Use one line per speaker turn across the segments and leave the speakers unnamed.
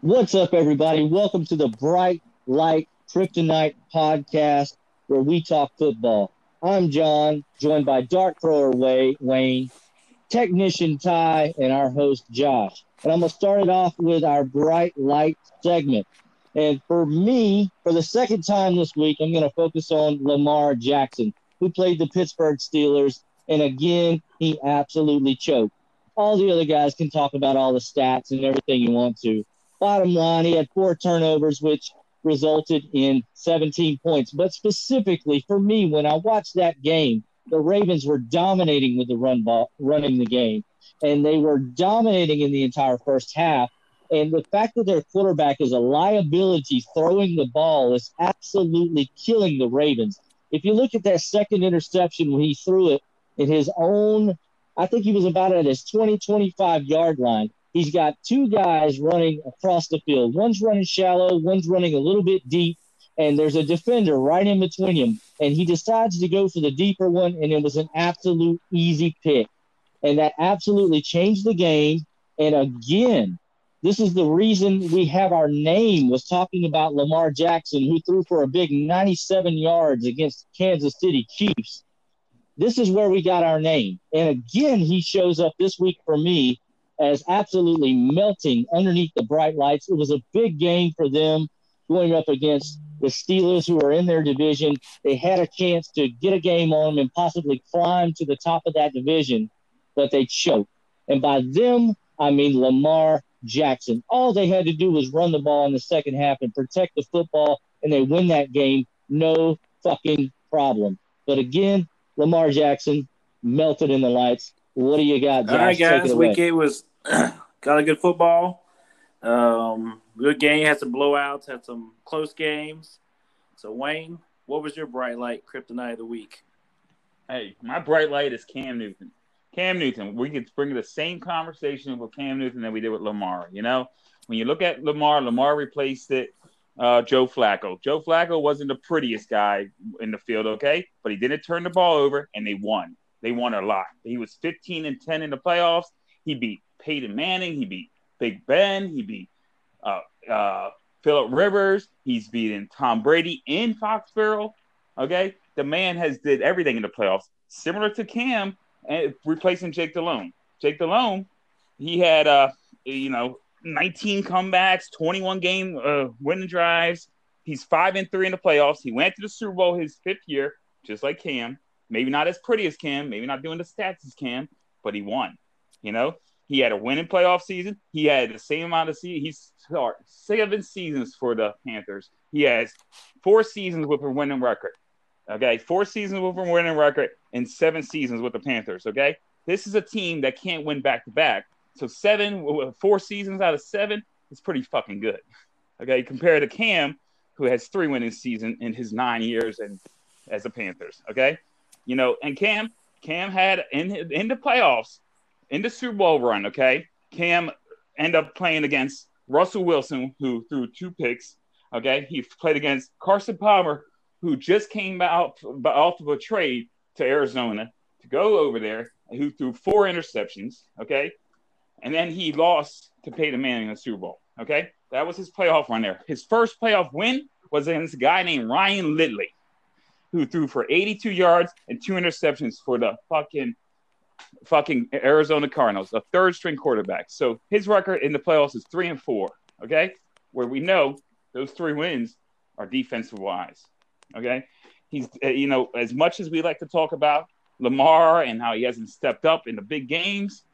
What's up, everybody? Welcome to the Bright Light Kryptonite podcast where we talk football. I'm John, joined by Dark Thrower Wayne, technician Ty, and our host Josh. And I'm going to start it off with our Bright Light segment. And for me, for the second time this week, I'm going to focus on Lamar Jackson, who played the Pittsburgh Steelers. And again, he absolutely choked. All the other guys can talk about all the stats and everything you want to. Bottom line, he had four turnovers, which resulted in 17 points. But specifically for me, when I watched that game, the Ravens were dominating with the run ball, running the game, and they were dominating in the entire first half. And the fact that their quarterback is a liability throwing the ball is absolutely killing the Ravens. If you look at that second interception when he threw it in his own, I think he was about at his 20, 25 yard line. He's got two guys running across the field. One's running shallow, one's running a little bit deep, and there's a defender right in between him. And he decides to go for the deeper one, and it was an absolute easy pick. And that absolutely changed the game. And again, this is the reason we have our name was talking about Lamar Jackson, who threw for a big 97 yards against Kansas City Chiefs. This is where we got our name. And again, he shows up this week for me as absolutely melting underneath the bright lights. It was a big game for them going up against the Steelers, who are in their division. They had a chance to get a game on them and possibly climb to the top of that division, but they choked. And by them, I mean Lamar Jackson. All they had to do was run the ball in the second half and protect the football, and they win that game. No fucking problem. But again, Lamar Jackson melted in the lights. What do you got, Josh?
All right, guys. Week eight was got a good football. Um, good game. Had some blowouts. Had some close games. So Wayne, what was your bright light kryptonite of the week?
Hey, my bright light is Cam Newton. Cam Newton. We could bring the same conversation with Cam Newton that we did with Lamar. You know, when you look at Lamar, Lamar replaced it. Uh, Joe Flacco. Joe Flacco wasn't the prettiest guy in the field, okay, but he didn't turn the ball over, and they won. They won a lot. He was 15 and 10 in the playoffs. He beat Peyton Manning. He beat Big Ben. He beat uh, uh, Philip Rivers. He's beaten Tom Brady in Foxborough. Okay, the man has did everything in the playoffs, similar to Cam, and replacing Jake Delhomme. Jake Delhomme, he had uh, you know, 19 comebacks, 21 game uh, winning drives. He's five and three in the playoffs. He went to the Super Bowl his fifth year, just like Cam. Maybe not as pretty as Cam, maybe not doing the stats as Cam, but he won. You know, he had a winning playoff season. He had the same amount of seasons. He's seven seasons for the Panthers. He has four seasons with a winning record. Okay, four seasons with a winning record and seven seasons with the Panthers. Okay, this is a team that can't win back to back. So seven, four seasons out of seven is pretty fucking good. Okay, compared to Cam, who has three winning seasons in his nine years and as the Panthers. Okay, you know, and Cam, Cam had in in the playoffs in the Super Bowl run, okay, Cam ended up playing against Russell Wilson, who threw two picks. Okay, he played against Carson Palmer, who just came out off of a trade to Arizona to go over there, who threw four interceptions. Okay, and then he lost to Peyton Manning in the Super Bowl. Okay, that was his playoff run there. His first playoff win was against a guy named Ryan Lindley, who threw for 82 yards and two interceptions for the fucking fucking Arizona Cardinals, a third string quarterback. So his record in the playoffs is three and four. Okay, where we know those three wins are defensive wise. Okay, he's uh, you know as much as we like to talk about Lamar and how he hasn't stepped up in the big games,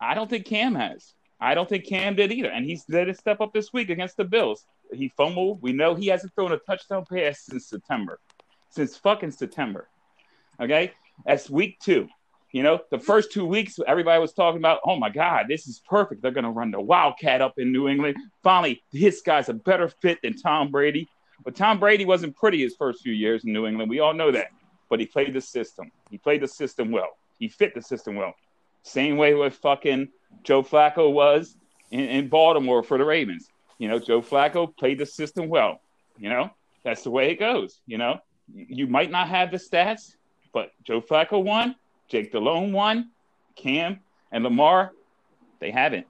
I don't think Cam has. I don't think Cam did either, and he's did a step up this week against the Bills. He fumbled. We know he hasn't thrown a touchdown pass since September, since fucking September. Okay, that's week two. You know, the first two weeks, everybody was talking about, oh my God, this is perfect. They're going to run the Wildcat up in New England. Finally, this guy's a better fit than Tom Brady. But Tom Brady wasn't pretty his first few years in New England. We all know that. But he played the system. He played the system well. He fit the system well. Same way with fucking Joe Flacco was in, in Baltimore for the Ravens. You know, Joe Flacco played the system well. You know, that's the way it goes. You know, you might not have the stats, but Joe Flacco won Jake Delhomme won, Cam and Lamar, they haven't.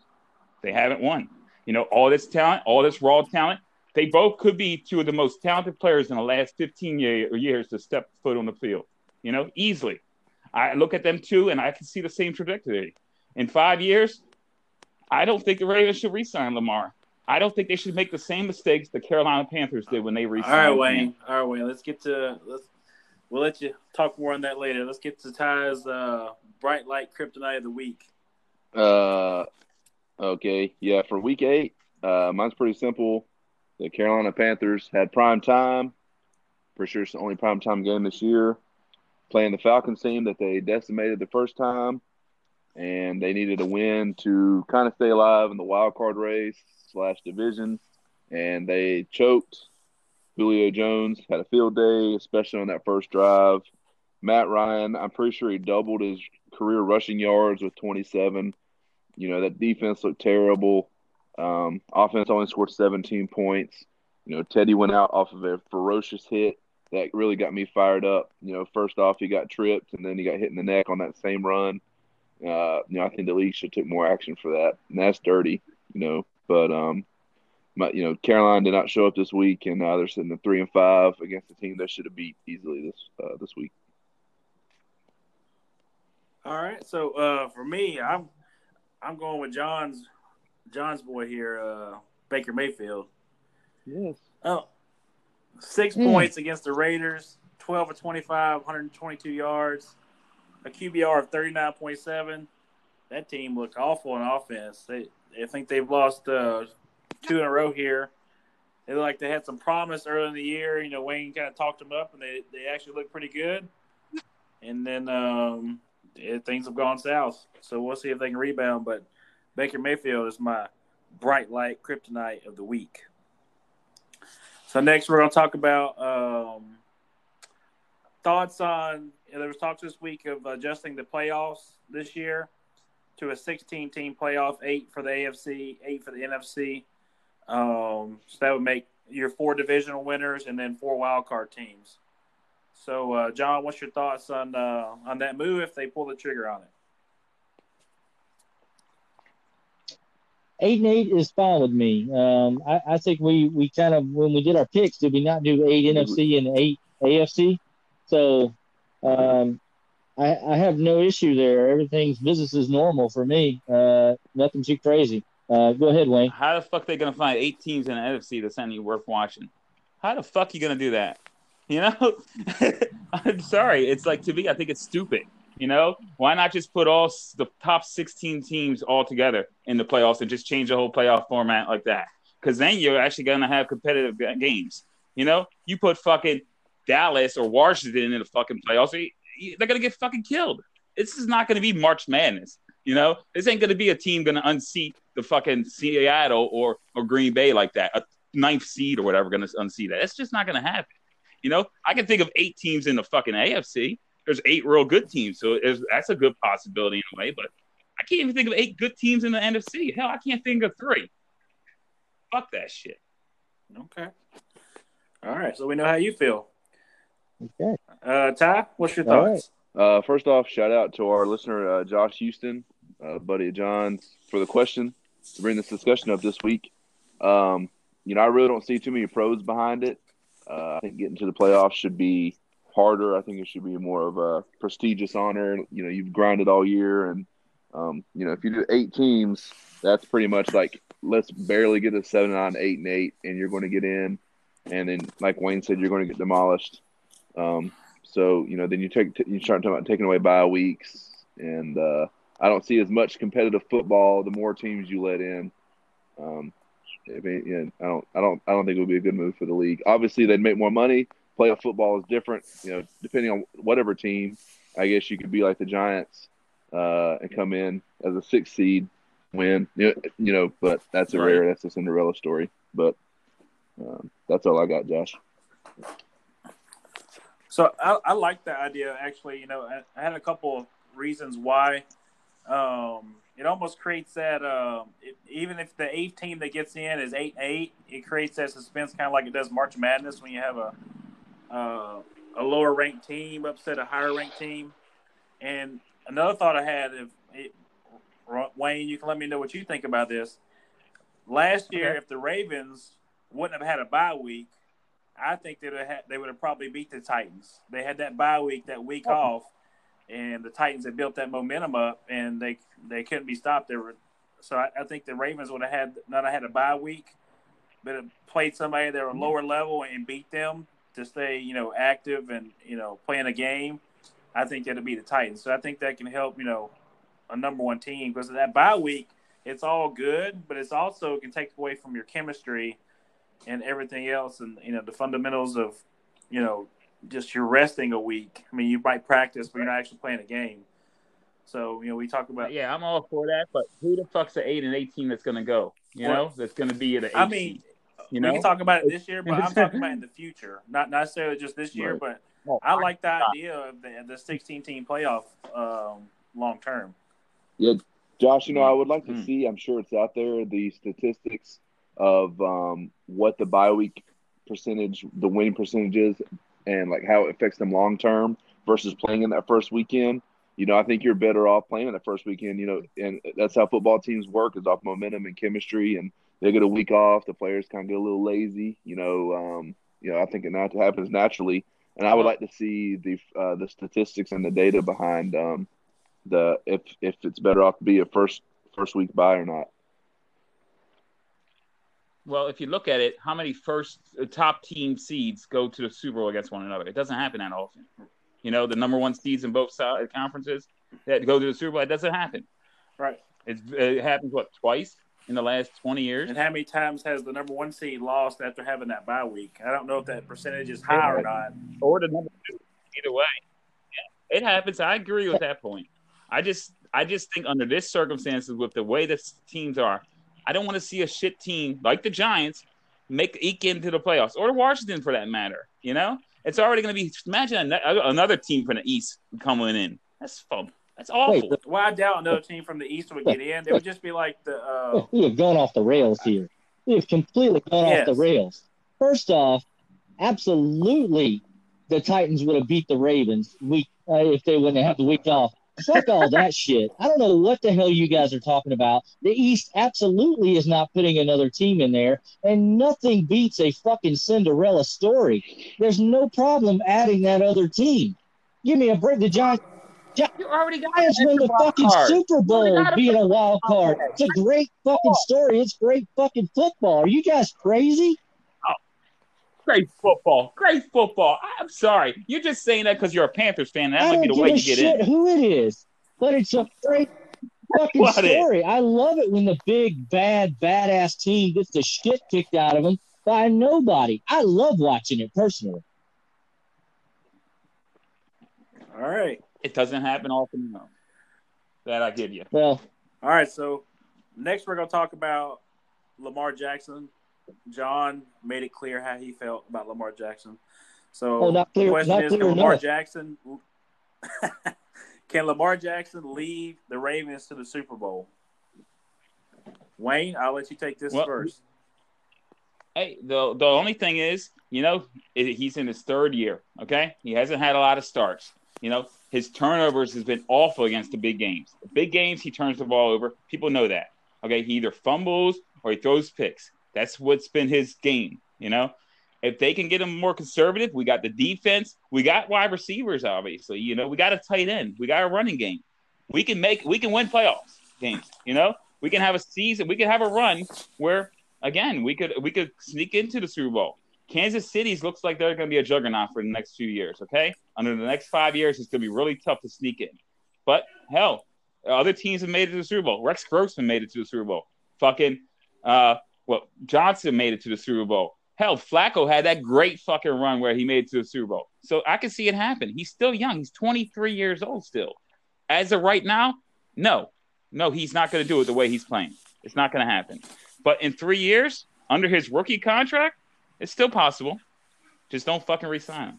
They haven't won. You know, all this talent, all this raw talent. They both could be two of the most talented players in the last 15 year, years to step foot on the field. You know, easily. I look at them too, and I can see the same trajectory. In five years, I don't think the Ravens should re-sign Lamar. I don't think they should make the same mistakes the Carolina Panthers did when they re-signed.
All right, Wayne. All right, Wayne. Let's get to let's. We'll let you talk more on that later. Let's get to Ty's uh, bright light kryptonite of the week.
Uh, okay, yeah. For week eight, uh, mine's pretty simple. The Carolina Panthers had prime time. For sure, it's the only prime time game this year. Playing the Falcons team that they decimated the first time and they needed a win to kind of stay alive in the wild card race slash division, and they choked. Julio Jones had a field day, especially on that first drive. Matt Ryan, I'm pretty sure he doubled his career rushing yards with 27. You know that defense looked terrible. Um, offense only scored 17 points. You know Teddy went out off of a ferocious hit that really got me fired up. You know, first off he got tripped and then he got hit in the neck on that same run. Uh, you know, I think the league should take more action for that, and that's dirty. You know, but um, my, you know, Carolina did not show up this week, and now they're sitting at three and five against a team that should have beat easily this uh, this week.
All right, so uh, for me, I'm I'm going with John's John's boy here, uh, Baker Mayfield.
Yes.
Oh, six mm. points against the Raiders, twelve of 25, 122 yards a QBR of 39.7. That team looked awful in offense. They, I think they've lost uh, two in a row here. They like they had some promise early in the year. You know, Wayne kind of talked them up, and they, they actually look pretty good. And then um, it, things have gone south. So we'll see if they can rebound. But Baker Mayfield is my bright light kryptonite of the week. So next we're going to talk about um, thoughts on there was talks this week of adjusting the playoffs this year to a 16 team playoff, eight for the AFC, eight for the NFC. Um, so that would make your four divisional winners and then four wild card teams. So, uh, John, what's your thoughts on uh, on that move if they pull the trigger on it?
Eight and eight is fine with me. Um, I, I, think we, we kind of when we did our picks, did we not do eight NFC and eight AFC? So um, I, I have no issue there. Everything's business is normal for me. Uh, nothing too crazy. Uh, go ahead, Wayne.
How the fuck they gonna find eight teams in the NFC that's any worth watching? How the fuck you gonna do that? You know, I'm sorry. It's like to me, I think it's stupid. You know, why not just put all the top 16 teams all together in the playoffs and just change the whole playoff format like that? Because then you're actually gonna have competitive games. You know, you put fucking Dallas or Washington in the fucking playoffs, they're gonna get fucking killed. This is not gonna be March Madness. You know, this ain't gonna be a team gonna unseat the fucking Seattle or or Green Bay like that. A ninth seed or whatever gonna unseat that. It's just not gonna happen. You know, I can think of eight teams in the fucking AFC. There's eight real good teams, so that's a good possibility in a way. But I can't even think of eight good teams in the NFC. Hell, I can't think of three. Fuck that shit.
Okay. All right, so we know how you feel.
Okay.
Uh, Ty, what's your thoughts?
Right. Uh, first off, shout out to our listener, uh, Josh Houston, uh, buddy of John's, for the question to bring this discussion up this week. Um, you know, I really don't see too many pros behind it. Uh, I think getting to the playoffs should be harder. I think it should be more of a prestigious honor. You know, you've grinded all year, and um, you know, if you do eight teams, that's pretty much like let's barely get a seven, nine, eight, and eight, and you're going to get in. And then, like Wayne said, you're going to get demolished. Um, so you know, then you take you start talking about taking away bye weeks, and uh, I don't see as much competitive football the more teams you let in. Um, I mean, I don't, I don't, I don't think it would be a good move for the league. Obviously, they'd make more money. Playoff football is different, you know, depending on whatever team. I guess you could be like the Giants uh, and come in as a six seed, win, you know, but that's a rare, that's a Cinderella story. But um, that's all I got, Josh.
So I, I like the idea. Actually, you know, I, I had a couple of reasons why. Um, it almost creates that uh, it, even if the eighth team that gets in is eight eight, it creates that suspense, kind of like it does March Madness when you have a uh, a lower ranked team upset a higher ranked team. And another thought I had, if it, Wayne, you can let me know what you think about this. last year,
Okay.
if the Ravens wouldn't have had a bye week, I think they would have had, they would have probably beat the Titans. They had that bye week, that week
Oh.
off, and the Titans had built that momentum up, and they they couldn't be stopped. They were so I, I think the Ravens would have had not had a bye week, but have played somebody that were mm-hmm. lower level and beat them to stay you know active and you know playing a game. I think that'll be the Titans. So I think that can help you know a number one team because that bye week it's all good, but it's also can take away from your chemistry and everything else, and you know the fundamentals of you know just you're resting a week. I mean, you might practice, but you're not actually playing a game. So you know we talk about.
Yeah, I'm all for that, but who the fuck's the eight and eighteen that's gonna go? You
Well,
know, that's gonna be at the eight
I mean,
seed, you
we
know.
can talk about it this year, but I'm talking about in the future, not necessarily just this year. But I like the idea of the the 16 team playoff um, long term.
Yeah, Josh, you know, I would like to
Mm.
see, I'm sure it's out there, the statistics of um, what the bye week percentage, the winning percentage is, and like how it affects them long term versus playing in that first weekend. You know, I think you're better off playing in that first weekend, you know, and that's how football teams work is off momentum and chemistry. And they get a week off, the players kind of get a little lazy, you know. Um, you know, I think it not happens naturally. And I would like to see the uh, the statistics and the data behind um, the if if it's better off to be a first first week bye or not.
Well, if you look at it, how many first uh, top team seeds go to the Super Bowl against one another? It doesn't happen that often. You know, the number one seeds in both side conferences that go to the Super Bowl, it doesn't happen.
Right.
It's, it happens what twice in the last twenty years.
And how many times has the number one seed lost after having that bye week? I don't know if that percentage is high or not.
or the number two. Either way, yeah, it happens. I agree with that point. I just, I just think under this circumstances, with the way the teams are, I don't want to see a shit team like the Giants make eke into the playoffs or Washington for that matter. You know, it's already going to be. Imagine another team from the East coming in. That's fun. That's awful.
Wait,
Well, I doubt another team from the East would get in. It would just be like the. Uh,
we have gone off the rails here. We have completely gone off the rails. First off, absolutely, the Titans would have beat the Ravens week uh, if they wouldn't have the week off. Fuck all that shit. I don't know what the hell you guys are talking about. The East absolutely is not putting another team in there, and nothing beats a fucking Cinderella story. There's no problem adding that other team. Give me a break. The Giants
you already got
Giants win the fucking
card.
Super Bowl being a wild card. It's a great fucking story. It's great fucking football. Are you guys crazy?
Great football. Great football. I- I'm sorry. You're just saying that because you're a Panthers fan. That
I
might be the way
a
you get
shit
in.
who it is, but it's a great fucking
What is?
story. I love it when the big, bad, badass team gets the shit kicked out of them by nobody. I love watching it personally.
all right.
It doesn't happen often enough. That I give you.
Well,
All right. So next, we're going to talk about Lamar Jackson. John made it clear how he felt about Lamar Jackson. So
Oh, not clear-
the question
not
is,
clear
can Lamar
enough.
Jackson can Lamar Jackson lead the Ravens to the Super Bowl? Wayne, I'll let you take this
Well,
first.
Hey, the the only thing is, you know, he's in his third year. Okay, he hasn't had a lot of starts. You know, his turnovers has been awful against the big games. The big games, he turns the ball over. People know that. Okay, he either fumbles or he throws picks. That's what's been his game. You know, if they can get him more conservative, we got the defense, we got wide receivers. Obviously, you know, we got a tight end, we got a running game. We can make, we can win playoffs games. You know, we can have a season, we can have a run where again, we could we could sneak into the Super Bowl. Kansas City's looks like they're going to be a juggernaut for the next few years. Okay, under the next five years, it's going to be really tough to sneak in. But hell, other teams have made it to the Super Bowl. Rex Grossman made it to the Super Bowl. Fucking, uh, well, Johnson made it to the Super Bowl. Hell, Flacco had that great fucking run where he made it to the Super Bowl. So I can see it happen. He's still young. He's 23 years old still. As of right now, no, no, he's not going to do it the way he's playing. It's not going to happen. But in three years, under his rookie contract, it's still possible. Just don't fucking resign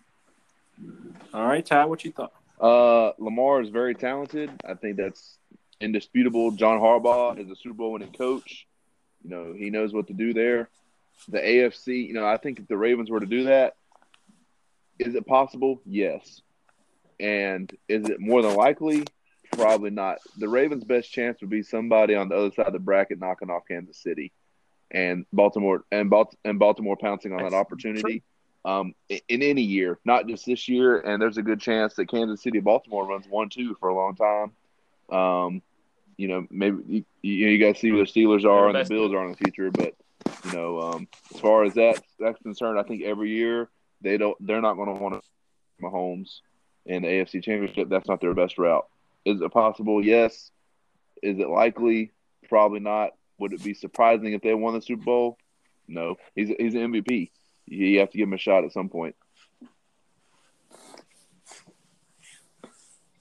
him.
All right, Ty, what you thought?
Uh, Lamar is very talented. I think that's indisputable. John Harbaugh is a Super Bowl winning coach. You know, he knows what to do there. The AFC, you know, I think if the Ravens were to do that, is it possible? Yes. And is it more than likely? Probably not. The Ravens' best chance would be somebody on the other side of the bracket knocking off Kansas City. and Baltimore and, Balt- and Baltimore pouncing on that opportunity. Um, in, in any year, not just this year, and there's a good chance that Kansas City, Baltimore runs one two for a long time. Um, you know, maybe you, you, know, you guys see where the Steelers are and the Bills are in the future, but you know, um, as far as that that's concerned, I think every year they don't they're not going to want to Mahomes in the AFC Championship. That's not their best route. Is it possible? Yes. Is it likely? Probably not. Would it be surprising if they won the Super Bowl? No. He's he's an MVP. You have to give him a shot at some point.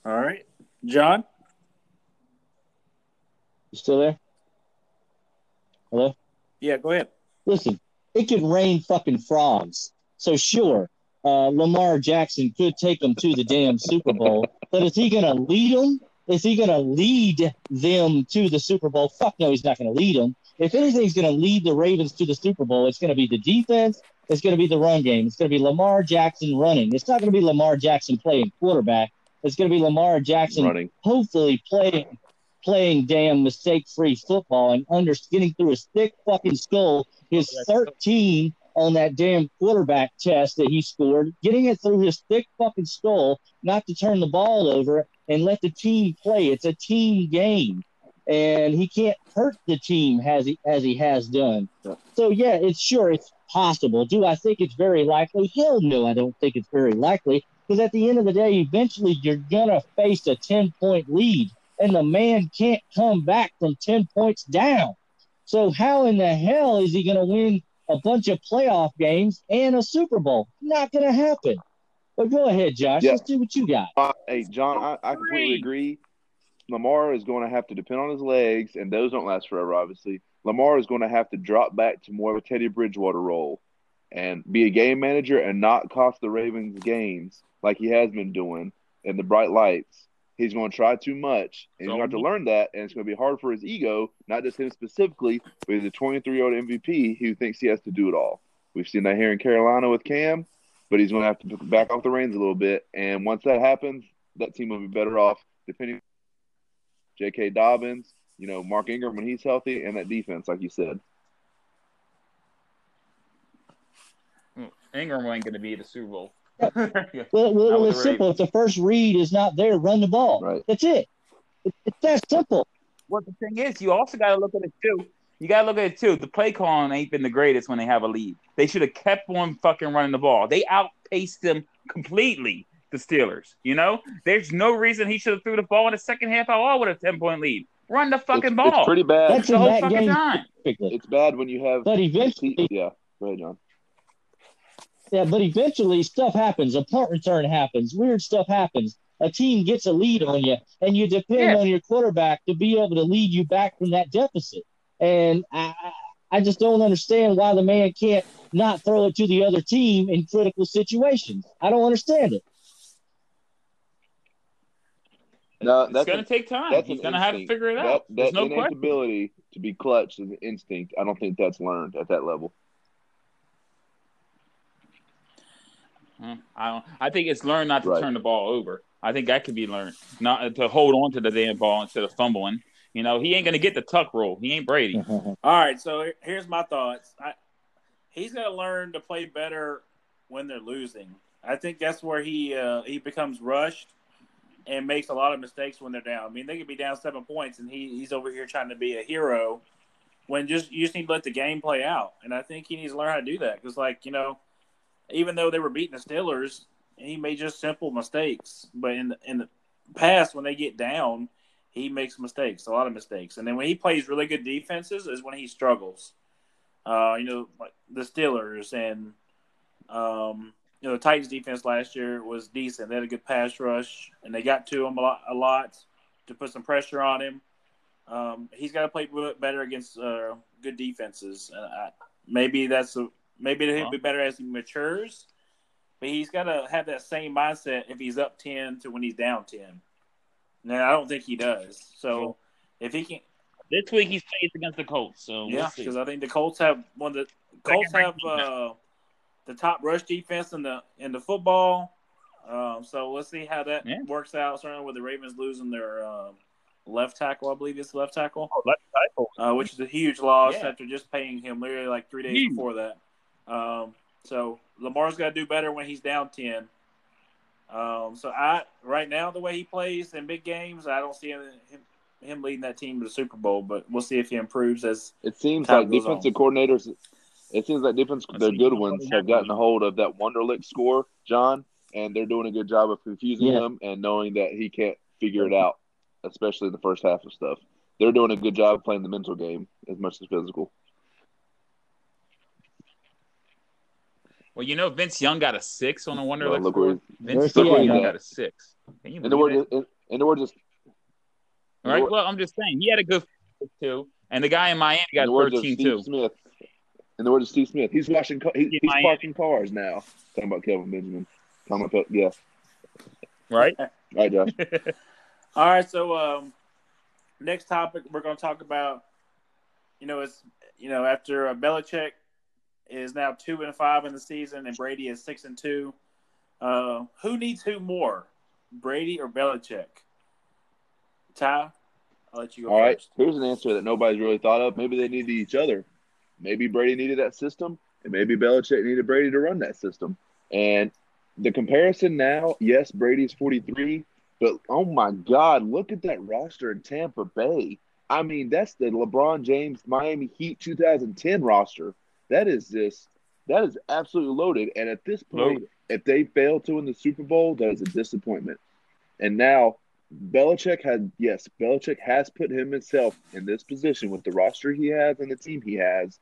All right, John.
You still there? Hello?
Yeah, go ahead.
Listen, it could rain fucking frogs. So sure, uh, Lamar Jackson could take them to the damn Super Bowl, but is he going to lead them? Is he going to lead them to the Super Bowl? Fuck no, he's not going to lead them. If anything's going to lead the Ravens to the Super Bowl, it's going to be the defense. It's going to be the run game. It's going to be Lamar Jackson running. It's not going to be Lamar Jackson playing quarterback. It's going to be Lamar Jackson
running.
hopefully playing playing damn mistake free football and under getting through his thick fucking skull. His 13 on that damn quarterback test that he scored, getting it through his thick fucking skull, not to turn the ball over and let the team play. It's a team game. And he can't hurt the team as he as he has done. So yeah, it's sure it's possible. Do I think it's very likely? Hell no, I don't think it's very likely. Because at the end of the day, eventually you're gonna face a 10 point lead and the man can't come back from 10 points down. So, how in the hell is he going to win a bunch of playoff games and a Super Bowl? Not going to happen. But go ahead, Josh.
Yeah.
Let's do what you got.
Uh, hey, John, I, I completely agree. Lamar is going to have to depend on his legs, and those don't last forever, obviously. Lamar is going to have to drop back to more of a Teddy Bridgewater role and be a game manager and not cost the Ravens games like he has been doing in the bright lights he's going to try too much, and he's going to have to learn that, and it's going to be hard for his ego, not just him specifically, but he's a 23 year old MVP who thinks he has to do it all. We've seen that here in Carolina with Cam, but he's going to have to back off the reins a little bit, and once that happens, that team will be better off depending. J.K. Dobbins, you know, Mark Ingram when he's healthy, and that defense, like you said.
Ingram ain't going to be the Super Bowl.
Well, well it's simple. If the first read is not there, run the ball.
Right.
That's it. it. It's that simple.
Well, the thing is, you also got to look at it too. You got to look at it too. The play calling ain't been the greatest when they have a lead. They should have kept on fucking running the ball. They outpaced them completely. The Steelers. You know, there's no reason he should have threw the ball in the second half at all with a ten point lead. Run the fucking
it's,
ball.
It's pretty bad.
That's
the whole
that
fucking
game.
time.
It's bad when you have.
But eventually,
Yeah. Go ahead, John.
Yeah, but eventually stuff happens. A punt return happens. Weird stuff happens. A team gets a lead on you, and you depend
Yeah.
on your quarterback to be able to lead you back from that deficit. And I, I just don't understand why the man can't not throw it to the other team in critical situations. I don't understand it.
No,
it's
that's
going to take time.
That's
He's going to have to figure it out.
that
There's no
innate
question.
ability to be clutch is an instinct. I don't think that's learned at that level.
I don't. I think it's learned not to
Right.
turn the ball over. I think that could be learned, not to hold on to the damn ball instead of fumbling. You know, he ain't going to get the tuck roll. He ain't Brady.
All right, so here's my thoughts. I, he's got to learn to play better when they're losing. I think that's where he uh, he becomes rushed and makes a lot of mistakes when they're down. I mean, they could be down seven points, and he, he's over here trying to be a hero when just you just need to let the game play out. And I think he needs to learn how to do that because, like you know, even though they were beating the Steelers, he made just simple mistakes. But in the, in the past, when they get down, he makes mistakes, a lot of mistakes. And then when he plays really good defenses, is when he struggles. Uh, you know, like the Steelers and um, you know the Titans defense last year was decent. They had a good pass rush, and they got to him a lot, a lot to put some pressure on him. Um, he's got to play better against uh, good defenses. I, maybe that's a, maybe he'll be better as he matures. But he's got to have that same mindset if he's up ten to when he's down ten. Now I don't think he does. So if he can,
This week he's playing against the Colts. So
yeah,
we'll
because I think the Colts have one of the Colts have uh, the top rush defense in the in the football. Um, so let's see how that
Yeah.
works out. Certainly with the Ravens losing their uh, left tackle, I believe it's left tackle,
Oh, left tackle.
uh, which is a huge loss
Yeah.
after just paying him literally like three days before that. Um, so Lamar's got to do better when he's down ten. Um, so I right now the way he plays in big games, I don't see him, him him leading that team to the Super Bowl. But we'll see if he improves as
It seems
Time
like
goes
defensive coordinators. It seems like defense,
Let's
the good ones, have gotten a hold of that Wonderlic score, John, and they're doing a good job of confusing
Yeah.
him and knowing that he can't figure it out, especially in the first half of stuff. They're doing a good job of playing the mental game as much as physical.
Well, you know, Vince Young got a six on a Wonder
Well,
Lick
look where
score. Vince Young
at?
got a six. Can you
In the word, in, in the words, of-
All right. Well, I'm just saying he had a good too, and the guy in Miami got
of
13 too.
Smith. In the words of Steve Smith, he's washing, he, he's
Miami.
parking cars now. Talking about Kelvin Benjamin. Talking about, yeah.
Right.
All right, Josh.
All right, so um, next topic we're going to talk about. You know, it's you know after uh, Belichick is now two and five in the season, and Brady is six and two. Uh, who needs who more, Brady or Belichick? Ty, I'll let you go
All right,
first.
here's an answer that nobody's really thought of. Maybe they needed each other. Maybe Brady needed that system, and maybe Belichick needed Brady to run that system. And the comparison now, yes, Brady's 43, but oh my God, look at that roster in Tampa Bay. I mean, that's the LeBron James Miami Heat 2010 roster. That is just that is absolutely loaded. And at this point,
Loaded.
if they fail to win the Super Bowl, that is a disappointment. And now Belichick had yes, Belichick has put him himself in this position with the roster he has and the team he has,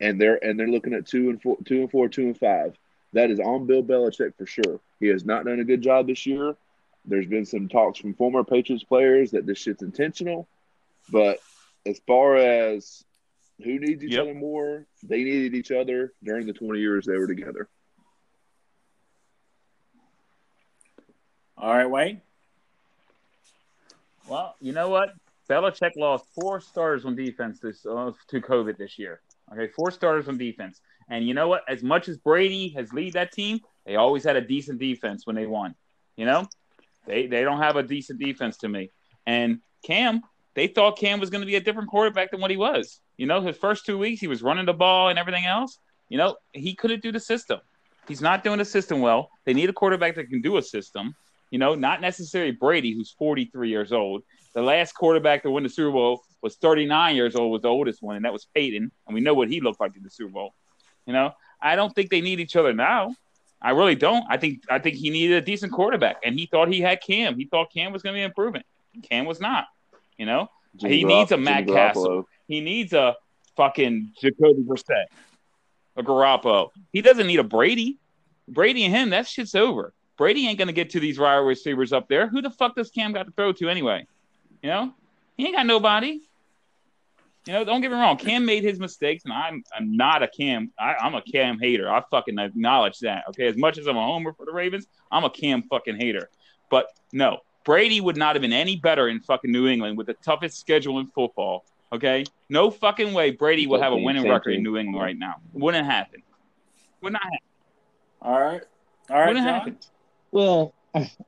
and they're and they're looking at two and four, two and four, two and five. That is on Bill Belichick for sure. He has not done a good job this year. There's been some talks from former Patriots players that this shit's intentional, but as far as who needs each
Yep.
other more, they needed each other during the 20 years they were together.
All right, Wayne.
Well, you know what? Belichick lost four starters on defense this uh, to COVID this year. Okay, four starters on defense, and you know what? As much as Brady has lead that team, they always had a decent defense when they won. You know, they they don't have a decent defense to me. And Cam, they thought Cam was going to be a different quarterback than what he was. You know, his first two weeks he was running the ball and everything else. You know, he couldn't do the system. He's not doing the system well. They need a quarterback that can do a system. You know, not necessarily Brady, who's 43 years old. The last quarterback to win the Super Bowl was 39 years old, was the oldest one, and that was Peyton. And we know what he looked like in the Super Bowl. You know, I don't think they need each other now. I really don't. I think I think he needed a decent quarterback, and he thought he had Cam. He thought Cam was going to be improving. Cam was not. You know, He needs a Matt
Cassel.
He needs a fucking Jacoby Brissett, a Garoppolo. He doesn't need a Brady. Brady and him, that shit's over. Brady ain't gonna get to these wide receivers up there. Who the fuck does Cam got to throw to anyway? You know, he ain't got nobody. You know, don't get me wrong. Cam made his mistakes, and I'm I'm not a Cam. I, I'm a Cam hater. I fucking acknowledge that. Okay, as much as I'm a homer for the Ravens, I'm a Cam fucking hater. But no, Brady would not have been any better in fucking New England with the toughest schedule in football. Okay, no fucking way Brady will have a winning
team,
record in New England right now. Wouldn't happen. Would not happen.
All right. All right,
Wouldn't
John.
happen.
Well,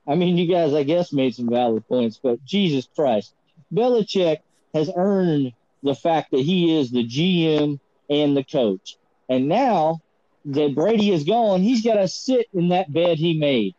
I mean, you guys, I guess, made some valid points, but Jesus Christ, Belichick has earned the fact that he is the GM and the coach. And now that Brady is gone, he's got to sit in that bed he made.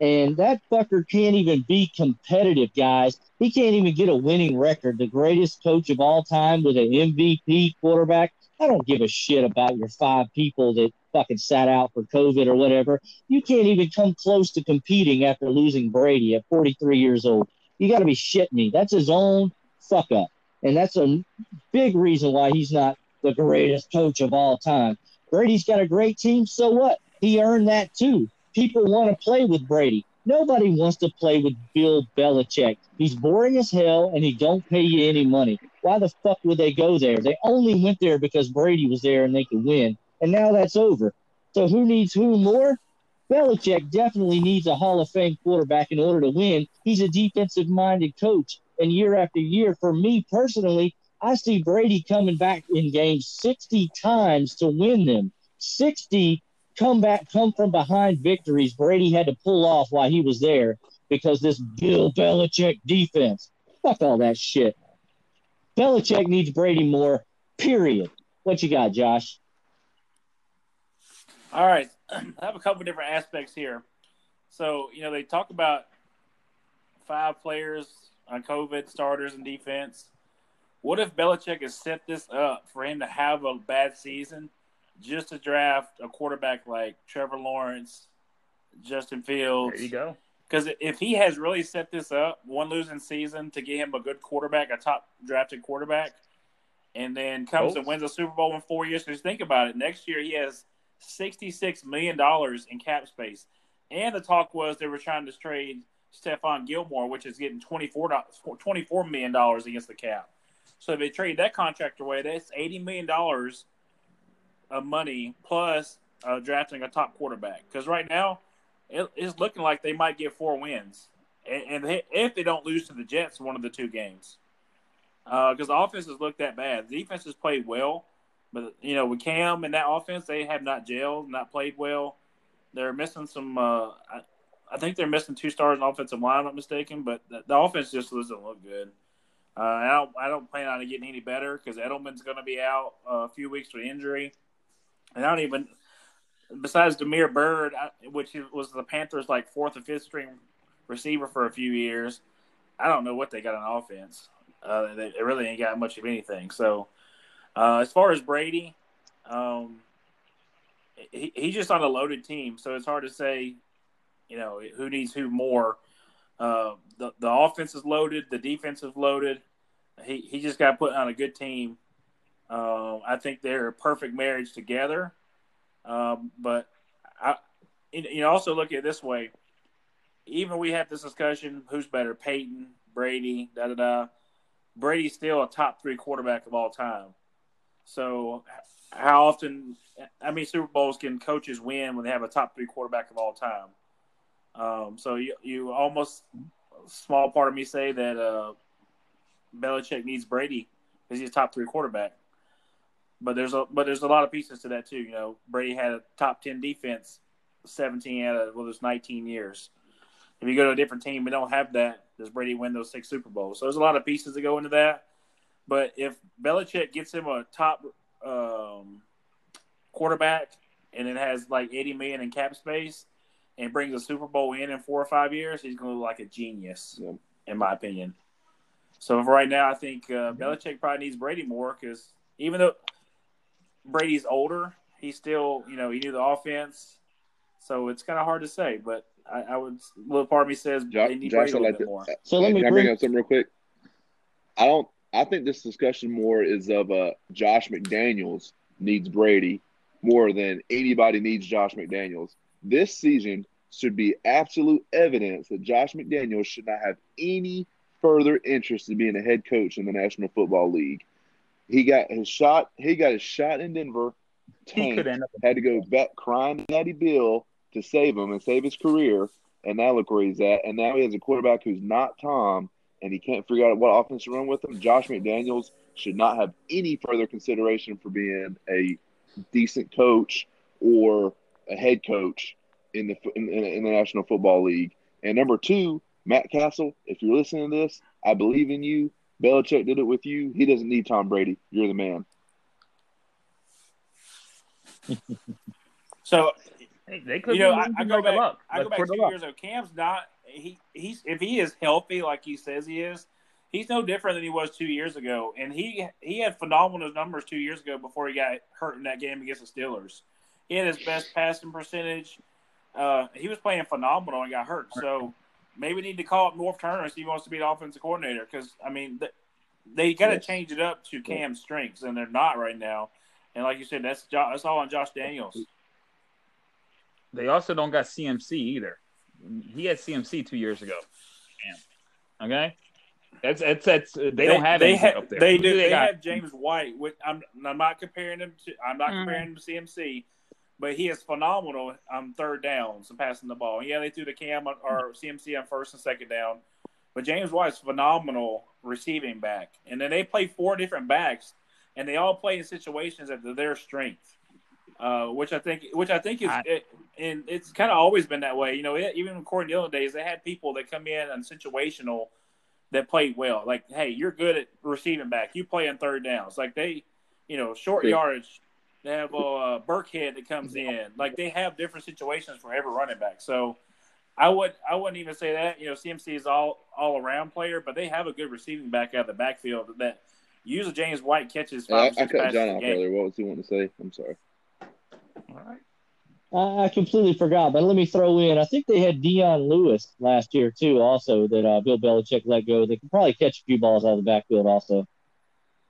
And that fucker can't even be competitive, guys. He can't even get a winning record. The greatest coach of all time with an MVP quarterback. I don't give a shit about your five people that fucking sat out for COVID or whatever. You can't even come close to competing after losing Brady at 43 years old. You got to be shitting me. That's his own fuck up. And that's a big reason why he's not the greatest coach of all time. Brady's got a great team. So what? He earned that too. People want to play with Brady. Nobody wants to play with Bill Belichick. He's boring as hell and he don't pay you any money. Why the fuck would they go there? They only went there because Brady was there and they could win. And now that's over. So who needs who more? Belichick definitely needs a Hall of Fame quarterback in order to win. He's a defensive minded coach. And year after year, for me personally, I see Brady coming back in games 60 times to win them. 60 come back, come from behind victories Brady had to pull off while he was there because this Bill Belichick defense. Fuck all that shit. Belichick needs Brady more. Period. What you got, Josh?
All right, I have a couple different aspects here. So you know they talk about five players on COVID starters and defense. What if Belichick has set this up for him to have a bad season just to draft a quarterback like Trevor Lawrence, Justin Fields?
There you go.
Because if he has really set this up, one losing season to get him a good quarterback, a top drafted quarterback, and then comes
Colts.
and oh. wins a Super Bowl in four years. Because think about it, next year he has sixty-six million dollars in cap space, and the talk was they were trying to trade Stephon Gilmore, which is getting 24 $24 million against the cap. So if they trade that contract away, that's eighty million dollars of money plus uh, drafting a top quarterback. Because right now, it, it's looking like they might get four wins, and, and if they don't lose to the Jets one of the two games, because the offense has looked that bad. The defense has played well, but you know with Cam and that offense, they have not gelled, not played well. They're missing some. Uh, I, I think they're missing two stars in offensive line. I'm not mistaken, but the, the offense just doesn't look good. Uh, I don't. I don't plan on it getting any better because Edelman's going to be out uh, a few weeks with injury, and I don't even. Besides Damiere Byrd, which was the Panthers' like fourth or fifth string receiver for a few years, I don't know what they got on offense. Uh, they, they really ain't got much of anything. So, uh, as far as Brady, um, he, he's just on a loaded team, so it's hard to say, you know, who needs who more. Uh, the the offense is loaded, the defense is loaded. He he just got put on a good team. Uh, I think they're a perfect marriage together. Um, but I, you know, also look at it this way. Even we have this discussion: who's better, Peyton, Brady, da da da. Brady's still a top three quarterback of all time. So, how often, I mean, Super Bowls can coaches win when they have a top three quarterback of all time? Um, so you you almost small part of me say that uh, Belichick needs Brady because he's a top three quarterback. But there's a but there's a lot of pieces to that too. You know, Brady had a top ten defense, seventeen out of well, there's nineteen years. If you go to a different team, we don't have that. Does Brady win those six Super Bowls? So there's a lot of pieces that go into that. But if Belichick gets him a top um, quarterback and it has like 80 million in cap space and brings a Super Bowl in in four or five years, he's going to look like a genius,
Yeah.
in my opinion. So for right now, I think uh, Belichick probably needs Brady more because even though Brady's older, He still you know he knew the offense, so it's kind of hard to say. But I, I would a little part of me says
Jo-
they need
Josh,
Brady a
I'd
little
like
bit
to-
more.
So let me
I bring
bring
up something real quick? I don't. I think this discussion more is of uh, Josh McDaniels needs Brady more than anybody needs Josh McDaniels. This season should be absolute evidence that Josh McDaniels should not have any further interest in being a head coach in the National Football League. He got his shot. He got his shot in Denver.
He could end up.
had to go back crying Daddy Bill to save him and save his career. And now look where he's at. And now he has a quarterback who's not Tom, and he can't figure out what offense to run with him. Josh McDaniels should not have any further consideration for being a decent coach or a head coach in the in, in the National Football League. And number two, Matt Cassel, if you're listening to this, I believe in you. Belichick did it with you. He doesn't need Tom Brady. You're the man.
So
they could
you know, I, I go back.
luck.
I
Let's
go back
put
two years ago. Cam's not. He he's if he is healthy like he says he is, he's no different than he was two years ago. And he he had phenomenal numbers two years ago before he got hurt in that game against the Steelers. He had his best passing percentage. Uh, he was playing phenomenal and got hurt. So maybe we need to call up Norv Turner and see if he wants to be the offensive coordinator. Because I mean, th- they got to
Yes.
change it up to Cam's strengths, and they're not right now. And like you said, that's jo- that's all on Josh Daniels.
They also don't got CMC either. He had CMC two years ago. Damn. Okay. That's that's that's. uh, They, don't have
they
anything
ha-
up there.
They do. They,
got?
have James White. Which I'm, I'm not comparing him to. I'm not
Mhm.
comparing him to CMC, but he is phenomenal on third downs and passing the ball. Yeah, they threw the cam on, or CMC on first and second down, but James White's phenomenal receiving back. And then they play four different backs, and they all play in situations at their strength. Uh, which I think, which I think is,
I-
it, and it's kind of always been that way. You know, it, even in Corey Dillon days, they had people that come in on situational that played well. Like, hey, you're good at receiving back. You play in third downs. Like they, you know, short yardage. They have uh, Burkhead that comes in. Like they have different situations for every running back. So I would I wouldn't even say that. You know, CMC is all all around player, but they have a good receiving back out of the backfield that usually James White catches five.
I, I cut John off earlier. What was he wanting to say? I'm sorry.
All right.
I completely forgot, but let me throw in. I think they had Dion Lewis last year too, also that uh, Bill Belichick let go. They can probably catch a few balls out of the backfield, also.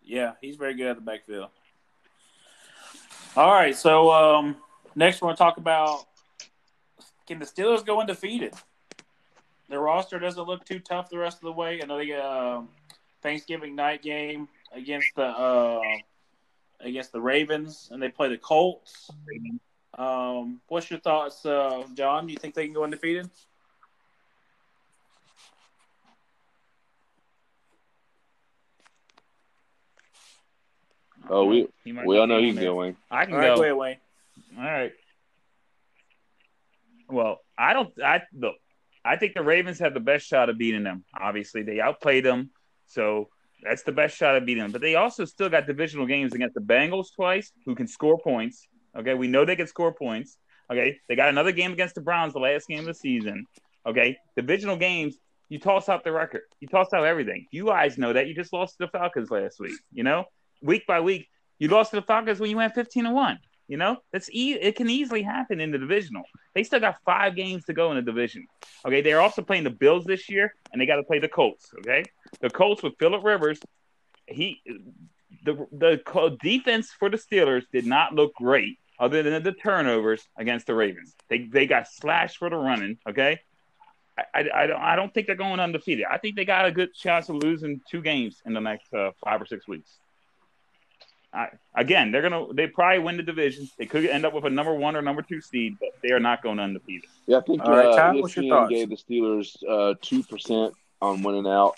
Yeah, he's very good at the backfield. All right, so um, next we're going to talk about can the Steelers go undefeated? Their roster doesn't look too tough the rest of the way. Another got a Thanksgiving night game against the uh, against the Ravens, and they play the Colts. Um, what's your thoughts, uh, John? Do you think they can go undefeated?
Oh, we we all know he's going.
I can
all
go.
Right, go ahead, Wayne.
All right. Well, I don't. I look. I think the Ravens have the best shot of beating them. Obviously, they outplayed them, so that's the best shot of beating them. But they also still got divisional games against the Bengals twice, who can score points. Okay, we know they can score points. Okay, they got another game against the Browns, the last game of the season. Okay, divisional games. You toss out the record. You toss out everything. You guys know that. You just lost to the Falcons last week. You know, week by week, you lost to the Falcons when you went fifteen and one. You know, that's e- it can easily happen in the divisional. They still got five games to go in the division. Okay, they're also playing the Bills this year, and they got to play the Colts. Okay, the Colts with Philip Rivers, he the the defense for the Steelers did not look great, other than the turnovers against the Ravens. They they got slashed for the running. Okay, I, I, I don't I don't think they're going undefeated. I think they got a good chance of losing two games in the next uh, five or six weeks. I, again, they're gonna they probably win the division. They could end up with a number one or number two seed, but they are not going undefeated.
Yeah, I think All right, uh, Tom, what's your thoughts? gave the Steelers uh, two uh, percent on winning out.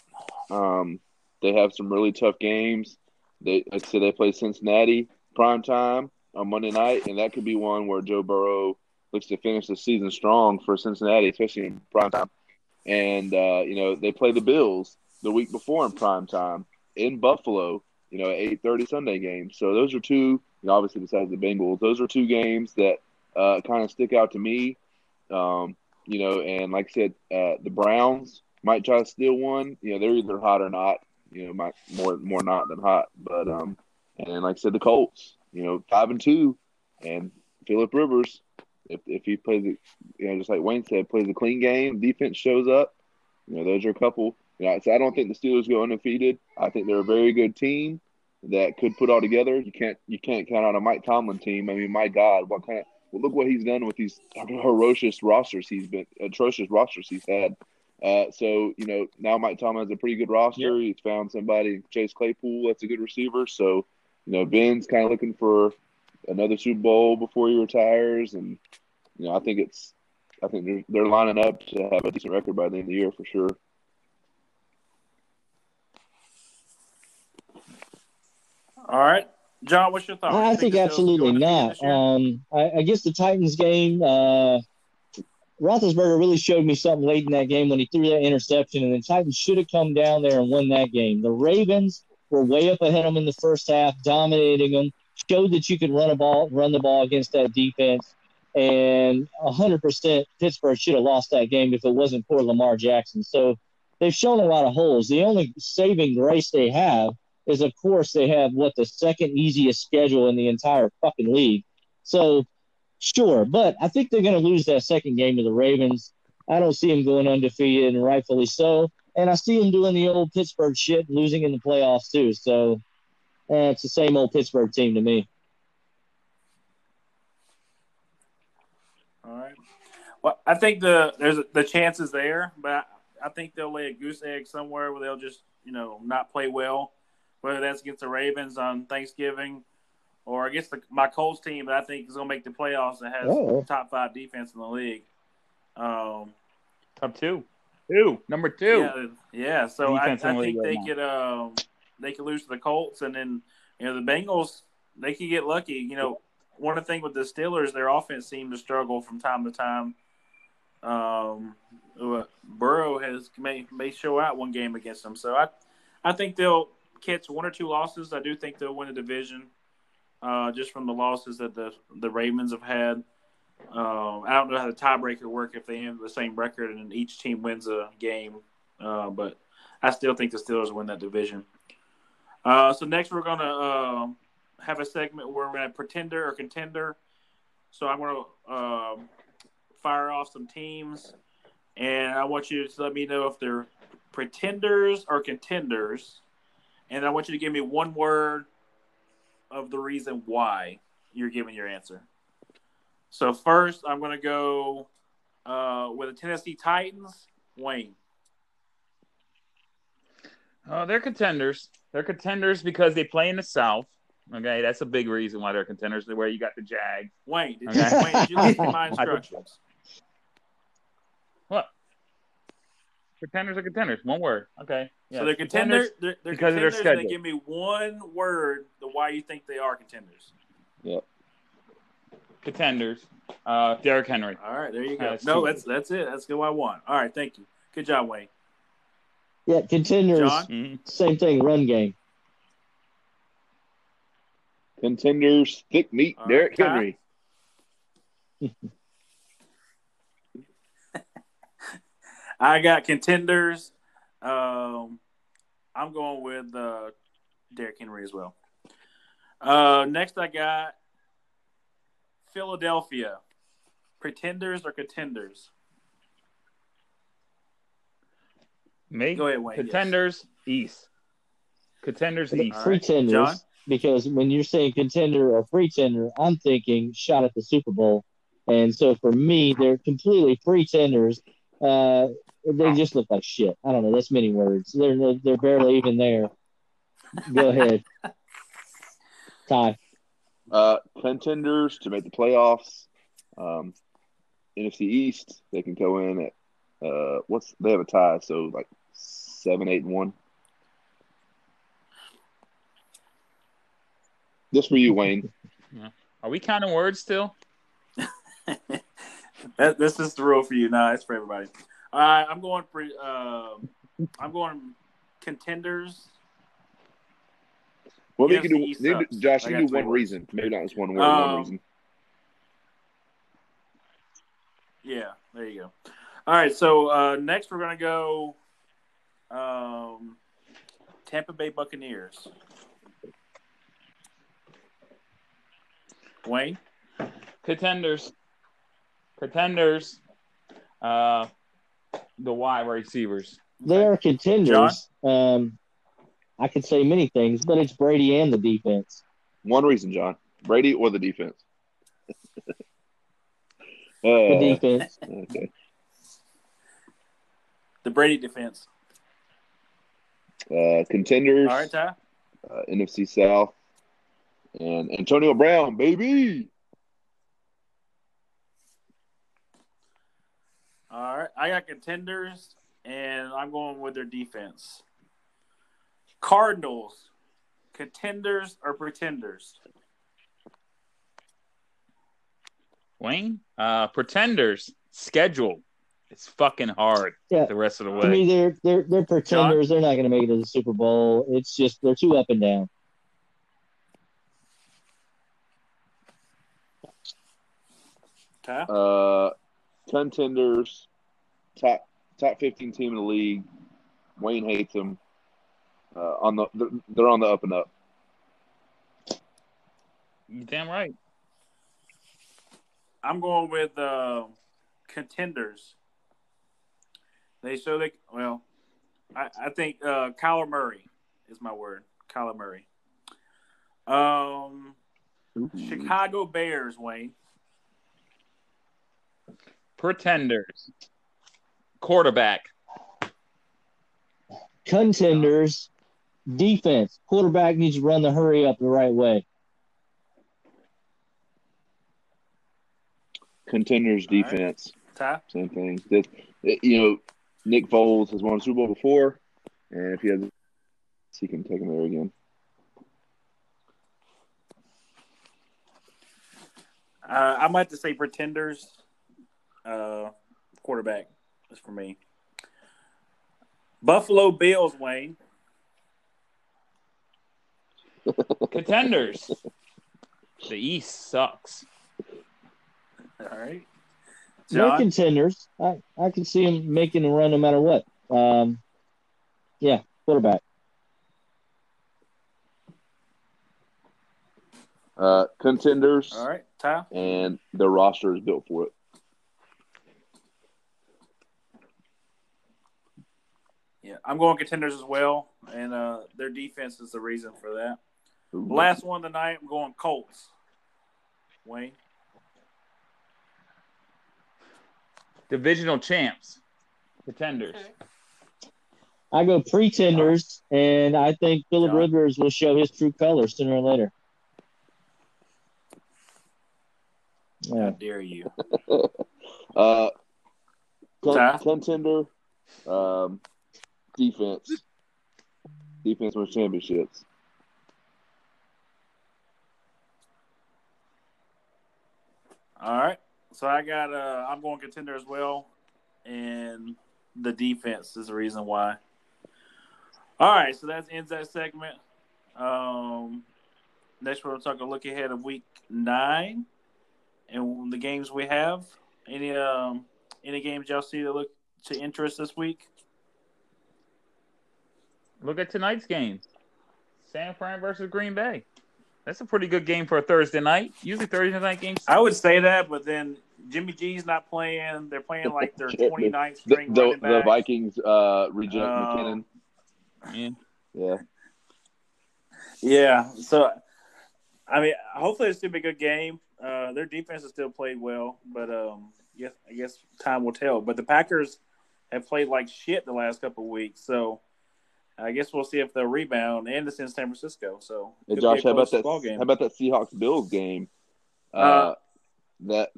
Um, they have some really tough games. They like I said they play Cincinnati prime time on Monday night, and that could be one where Joe Burrow looks to finish the season strong for Cincinnati, especially in prime time. And uh, you know they play the Bills the week before in prime time in Buffalo you know, eight thirty Sunday game. So those are two, you know, obviously besides the Bengals, those are two games that uh, kind of stick out to me. Um, you know, and like I said, uh, the Browns might try to steal one. You know, they're either hot or not. You know, might more more not than hot. But um, and like I said, the Colts. You know, five and two, and Philip Rivers. If if he plays you know, just like Wayne said, plays a clean game, defense shows up. You know, those are a couple yeah, so I don't think the Steelers go undefeated. I think they're a very good team that could put all together. You can't you can't count on a Mike Tomlin team. I mean, my God, what kind of well, look what he's done with these ferocious rosters he's been atrocious rosters he's had. Uh, so you know now Mike Tomlin has a pretty good roster. He's found somebody Chase Claypool that's a good receiver. So you know Ben's kind of looking for another Super Bowl before he retires, and you know I think it's I think they're, they're lining up to have a decent record by the end of the year for sure.
All right. John, what's your thoughts? I
think, think absolutely not. Um, I, I, guess the Titans game, uh, Roethlisberger really showed me something late in that game when he threw that interception, and the Titans should have come down there and won that game. The Ravens were way up ahead of them in the first half, dominating them, showed that you could run a ball, run the ball against that defense, and 100% Pittsburgh should have lost that game if it wasn't for Lamar Jackson. So they've shown a lot of holes. The only saving grace they have – is of course they have what the second easiest schedule in the entire fucking league. So sure, but I think they're going to lose that second game to the Ravens. I don't see them going undefeated, and rightfully so. And I see them doing the old Pittsburgh shit, losing in the playoffs too. So eh, it's the same old Pittsburgh team to me.
All right. Well, I think the there's the chances there, but I, I think they'll lay a goose egg somewhere where they'll just you know not play well whether that's against the Ravens on Thanksgiving or against the, my Colts team that I think is going to make the playoffs and has oh. top five defense in the league. Um,
top two, two, number two.
Yeah, yeah. So I, I, think they could um, they could lose to the Colts, and then you know the Bengals they could get lucky. You know, one of the things with the Steelers, their offense seemed to struggle from time to time. um, Burrow has may may show out one game against them. So I, I think they'll one or two losses. I do think they'll win the division, uh, just from the losses that the the Ravens have had. Um, I don't know how the tiebreaker work if they have the same record and each team wins a game, uh, but I still think the Steelers win that division. Uh, so next we're gonna um, have a segment where we're gonna pretender or contender. So I'm gonna um, fire off some teams, and I want you to let me know if they're pretenders or contenders, and I want you to give me one word of the reason why you're giving your answer. So first, I'm going to go uh, with the Tennessee Titans. Wayne.
Oh, they're contenders. They're contenders because they play in the South. Okay, that's a big reason why they're contenders. Where you got the Jag.
Wayne, did, okay. you, Wayne, did you listen to my instructions?
What? Pretenders are contenders. One word. Okay.
Yeah. So they're contenders. They're, they're because contenders. Of their schedule. give me one word the why you think they are contenders.
Yep.
Contenders. Uh, Derrick Henry.
All right, there you go. no, that's that's it. That's good. I want. All right, thank you. Good job, Wayne.
Yeah, contenders. Mm-hmm. Same thing. Run game.
Contenders. Thick meat. All Derrick right, Henry.
I got contenders. Um, I'm going with uh, Derrick Henry as well. Uh, next, I got Philadelphia. Pretenders or contenders?
Me?
Go ahead, Wayne.
Contenders yes. East. Contenders East.
Pretenders. Right. Because when you're saying contender or pretender, I'm thinking shot at the Super Bowl. And so for me, they're completely pretenders. Uh, they just look like shit. I don't know. That's many words. They're they're barely even there. Go ahead, Ty.
Uh, contenders to make the playoffs. Um, NFC East, they can go in at uh, what's they have a tie, so like seven, eight, and one. This for you, Wayne.
Yeah. Are we counting words still?
that, this is the rule for you. No, it's for everybody. All right, I'm going for. Uh, I'm going contenders.
Well, yes, you can do, Josh. You do one words. reason, maybe not just one word. Um, one reason.
Yeah, there you go. All right, so uh, next we're gonna go um, Tampa Bay Buccaneers. Wayne,
contenders, contenders. Uh, the wide receivers.
They are contenders. Um, I could say many things, but it's Brady and the defense.
One reason, John. Brady or the defense?
uh, the defense.
Okay.
The Brady defense.
Uh, contenders.
All right, Ty.
Uh, NFC South. And Antonio Brown, baby.
All right, I got contenders, and I'm going with their defense. Cardinals, contenders or pretenders?
Wayne, uh, pretenders schedule. It's fucking hard.
Yeah.
the rest of the way.
I mean, they're they're they're pretenders. John? They're not going to make it to the Super Bowl. It's just they're too up and down.
Uh, contenders, top top fifteen team in the league. Wayne hates them. Uh, on the they're on the up and up.
You damn right.
I'm going with uh, contenders. They show they well. I, I think uh, Kyler Murray is my word. Kyler Murray. Um, Ooh. Chicago Bears, Wayne.
Pretenders. Quarterback.
Contenders. Defense. Quarterback needs to run the hurry up the right way.
Contenders defense.
Right.
Same thing. That, you know, Nick Foles has won a Super Bowl before, and if he has, he can take him there again.
Uh, I might have to say pretenders. Uh, quarterback is for me. Buffalo Bills, Wayne.
Contenders. the East sucks.
All right.
They're contenders. I, I can see them making a run no matter what. Um, yeah, quarterback.
Uh, contenders,
All right. Ty?
and their roster is built for it.
Yeah, I'm going contenders as well, and uh, their defense is the reason for that.
Ooh.
Last one tonight, I'm going Colts. Wayne.
Divisional champs. Contenders.
I go pretenders, and I think Philip
John?
Rivers will show his true colors sooner or later.
How
Yeah.
dare you?
Uh, con- contender, um, defense. Defense wins championships.
All right. So I got uh I'm going contender as well. And the defense is the reason why. All right, so that ends that segment. Um next we're gonna talk a look ahead of week nine and the games we have. Any um any games y'all see that look to interest this week?
Look at tonight's game. San Fran versus Green Bay. That's a pretty good game for a Thursday night. Usually Thursday night games.
I would say that, but then Jimmy G's not playing. They're playing like their 29th
The,
string
the,
running
the. Vikings uh, reject
Um,
McKinnon.
Yeah.
Yeah.
Yeah. So, I mean, hopefully it's still be a good game. Uh, their defense has still played well, but um, yes, I guess time will tell. But the Packers have played like shit the last couple of weeks, so I guess we'll see if they'll rebound. And it's in San Francisco, so
Hey, Josh, how about
close
that?
ball game.
How about that Seahawks Bills game? Uh,
Uh,
that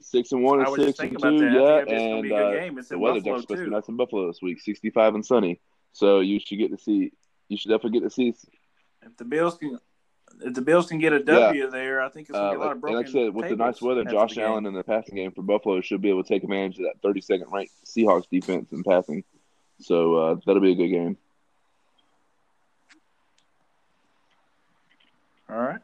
six and one
I
and six and two,
that.
yeah,
I think it's gonna
and
be a good
uh,
game. It's
the
in
weather's
Buffalo
supposed to be nice in Buffalo this week, sixty-five and sunny. So you should get to see. You should definitely get to see.
If the Bills can, if the Bills can get a W there, I think it's gonna
Uh,
be a lot
like,
of
and like. I said, with the nice weather, Josh. Allen in the passing game for Buffalo should be able to take advantage of that 32nd ranked Seahawks defense in passing. So uh, that'll be a good game.
All right.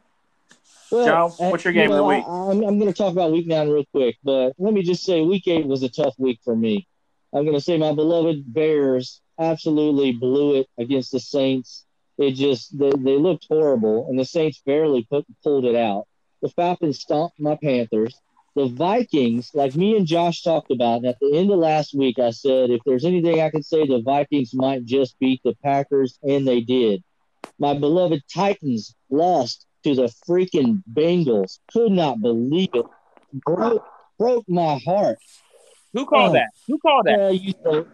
Well,
John, what's your
uh, you
game of the
know,
week?
I, am I'm going to talk about week nine real quick, but let me just say week eight was a tough week for me. I'm going to say my beloved Bears absolutely blew it against the Saints. It just they, they looked horrible, and the Saints barely put, pulled it out. The Falcons stomped my Panthers. The Vikings, like me and Josh talked about, at the end of last week, I said if there's anything I can say, the Vikings might just beat the Packers, and they did. My beloved Titans lost to the freaking Bengals. Could not believe it. Broke, broke my heart.
Who called
Oh.
that? Who called that?
Uh, you throw,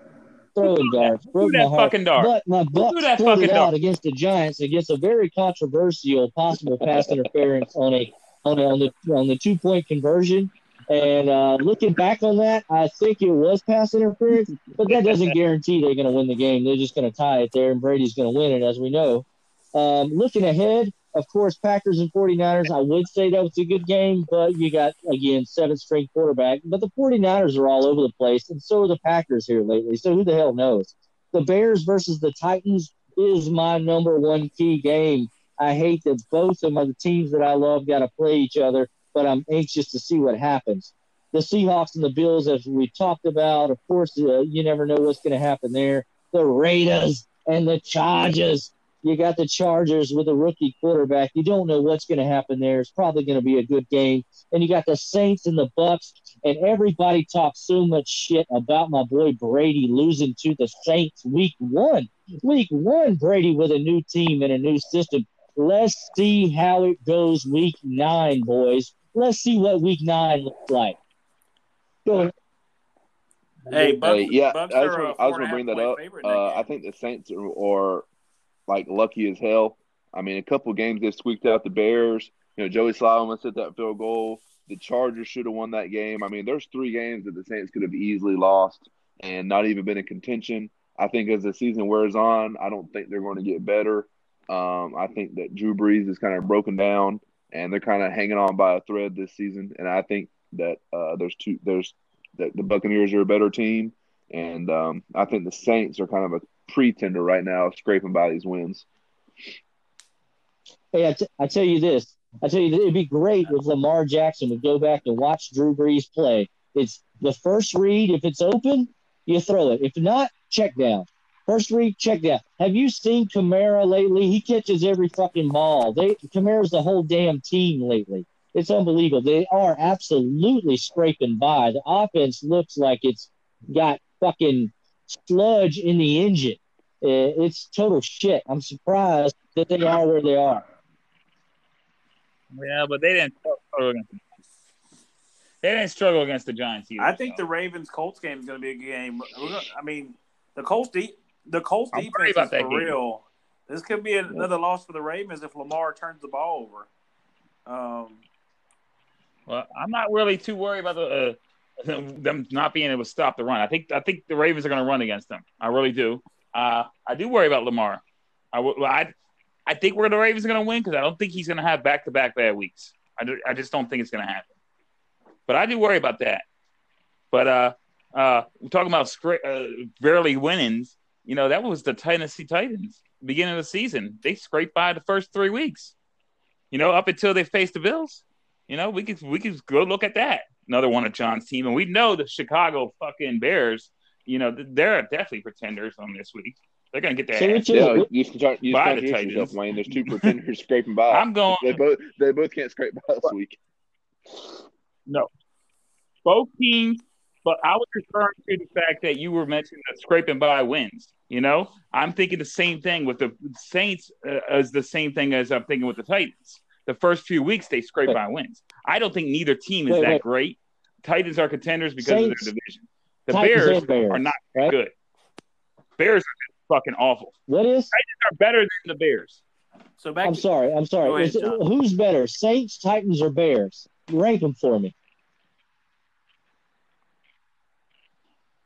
throwing darts. Broke my
that
heart.
fucking dart?
But my Bucks
that
pulled it
fucking
out
dart?
against the Giants against a very controversial possible pass interference on a on on the on the two point conversion. And uh, looking back on that, I think it was pass interference, but that doesn't guarantee they're going to win the game. They're just going to tie it there, and Brady's going to win it, as we know. Um, looking ahead, of course, Packers and 49ers, I would say that was a good game, but you got, again, seven string quarterback. But the 49ers are all over the place, and so are the Packers here lately. So who the hell knows? The Bears versus the Titans is my number one key game. I hate that both of the teams that I love got to play each other, but I'm anxious to see what happens. The Seahawks and the Bills, as we talked about, of course, uh, you never know what's going to happen there. The Raiders and the Chargers. You got the Chargers with a rookie quarterback. You don't know what's going to happen there. It's probably going to be a good game. And you got the Saints and the Bucks, and everybody talks so much shit about my boy Brady losing to the Saints week one. Week one, Brady with a new team and a new system. Let's see how it goes week nine, boys. Let's see what week nine looks like. Go
Hey, Bucks,
Hey, yeah,
Bucks
I was gonna,
a
I was gonna bring that up.
favorite in that
Uh, I think the Saints are, are like lucky as hell. I mean, a couple games they squeaked out the Bears. You know, Joey Solomon set that field goal. The Chargers should have won that game. I mean, there's three games that the Saints could have easily lost and not even been in contention. I think as the season wears on, I don't think they're going to get better. Um, I think that Drew Brees is kind of broken down, and they're kind of hanging on by a thread this season. And I think that uh, there's two there's that the Buccaneers are a better team, and um, I think the Saints are kind of a pretender right now, scraping by these wins.
Hey, I, t- I tell you this. I tell you, it'd be great if Lamar Jackson would go back and watch Drew Brees play. It's the first read. If it's open, you throw it. If not, check down. First read, check down. Have you seen Kamara lately? He catches every fucking ball. They Kamara's the whole damn team lately. It's unbelievable. They are absolutely scraping by. The offense looks like it's got fucking sludge in the engine. Uh, it's total shit. I'm surprised that they are where they are.
Yeah, but they didn't struggle against the they didn't struggle against the Giants either.
I think
so.
the Ravens Colts game is going to be a game. I mean, the Colts de- the Colts
I'm
defense
about
is
that
for
game.
real. This could be another loss for the Ravens if Lamar turns the ball over. Um,
Well, I'm not really too worried about the uh, them not being able to stop the run. I think I think the Ravens are going to run against them. I really do. Uh, I do worry about Lamar. I I, I think we're the Ravens are going to win because I don't think he's going to have back to back bad weeks. I, do, I just don't think it's going to happen. But I do worry about that. But uh, uh, we're talking about scra- uh, barely winnings. You know, that was the Tennessee Titans beginning of the season. They scraped by the first three weeks. You know, up until they faced the Bills. You know, we could we could go look at that. Another one of John's team, and we know the Chicago fucking Bears. You know, they're definitely pretenders on this week. They're gonna get their
So
ass.
which-
Yeah, you start you
By the Titans.
yourself, Wayne. There's two pretenders scraping by.
I'm going
They both they both can't scrape by this week.
No, both teams, but I was referring to the fact that you were mentioning that scraping by wins. You know, I'm thinking the same thing with the Saints uh, as the same thing as I'm thinking with the Titans. The first few weeks they scrape
Wait.
by wins. I don't think neither team is
Wait,
that
wait.
great. Titans are contenders because
Saints-
of their division. The Bears,
Bears,
are not
right?
good. Bears are fucking awful.
What is?
Titans are better than the Bears.
so back
I'm
to,
sorry. I'm sorry.
ahead,
Is who's better, Saints, Titans, or Bears? Rank them for me.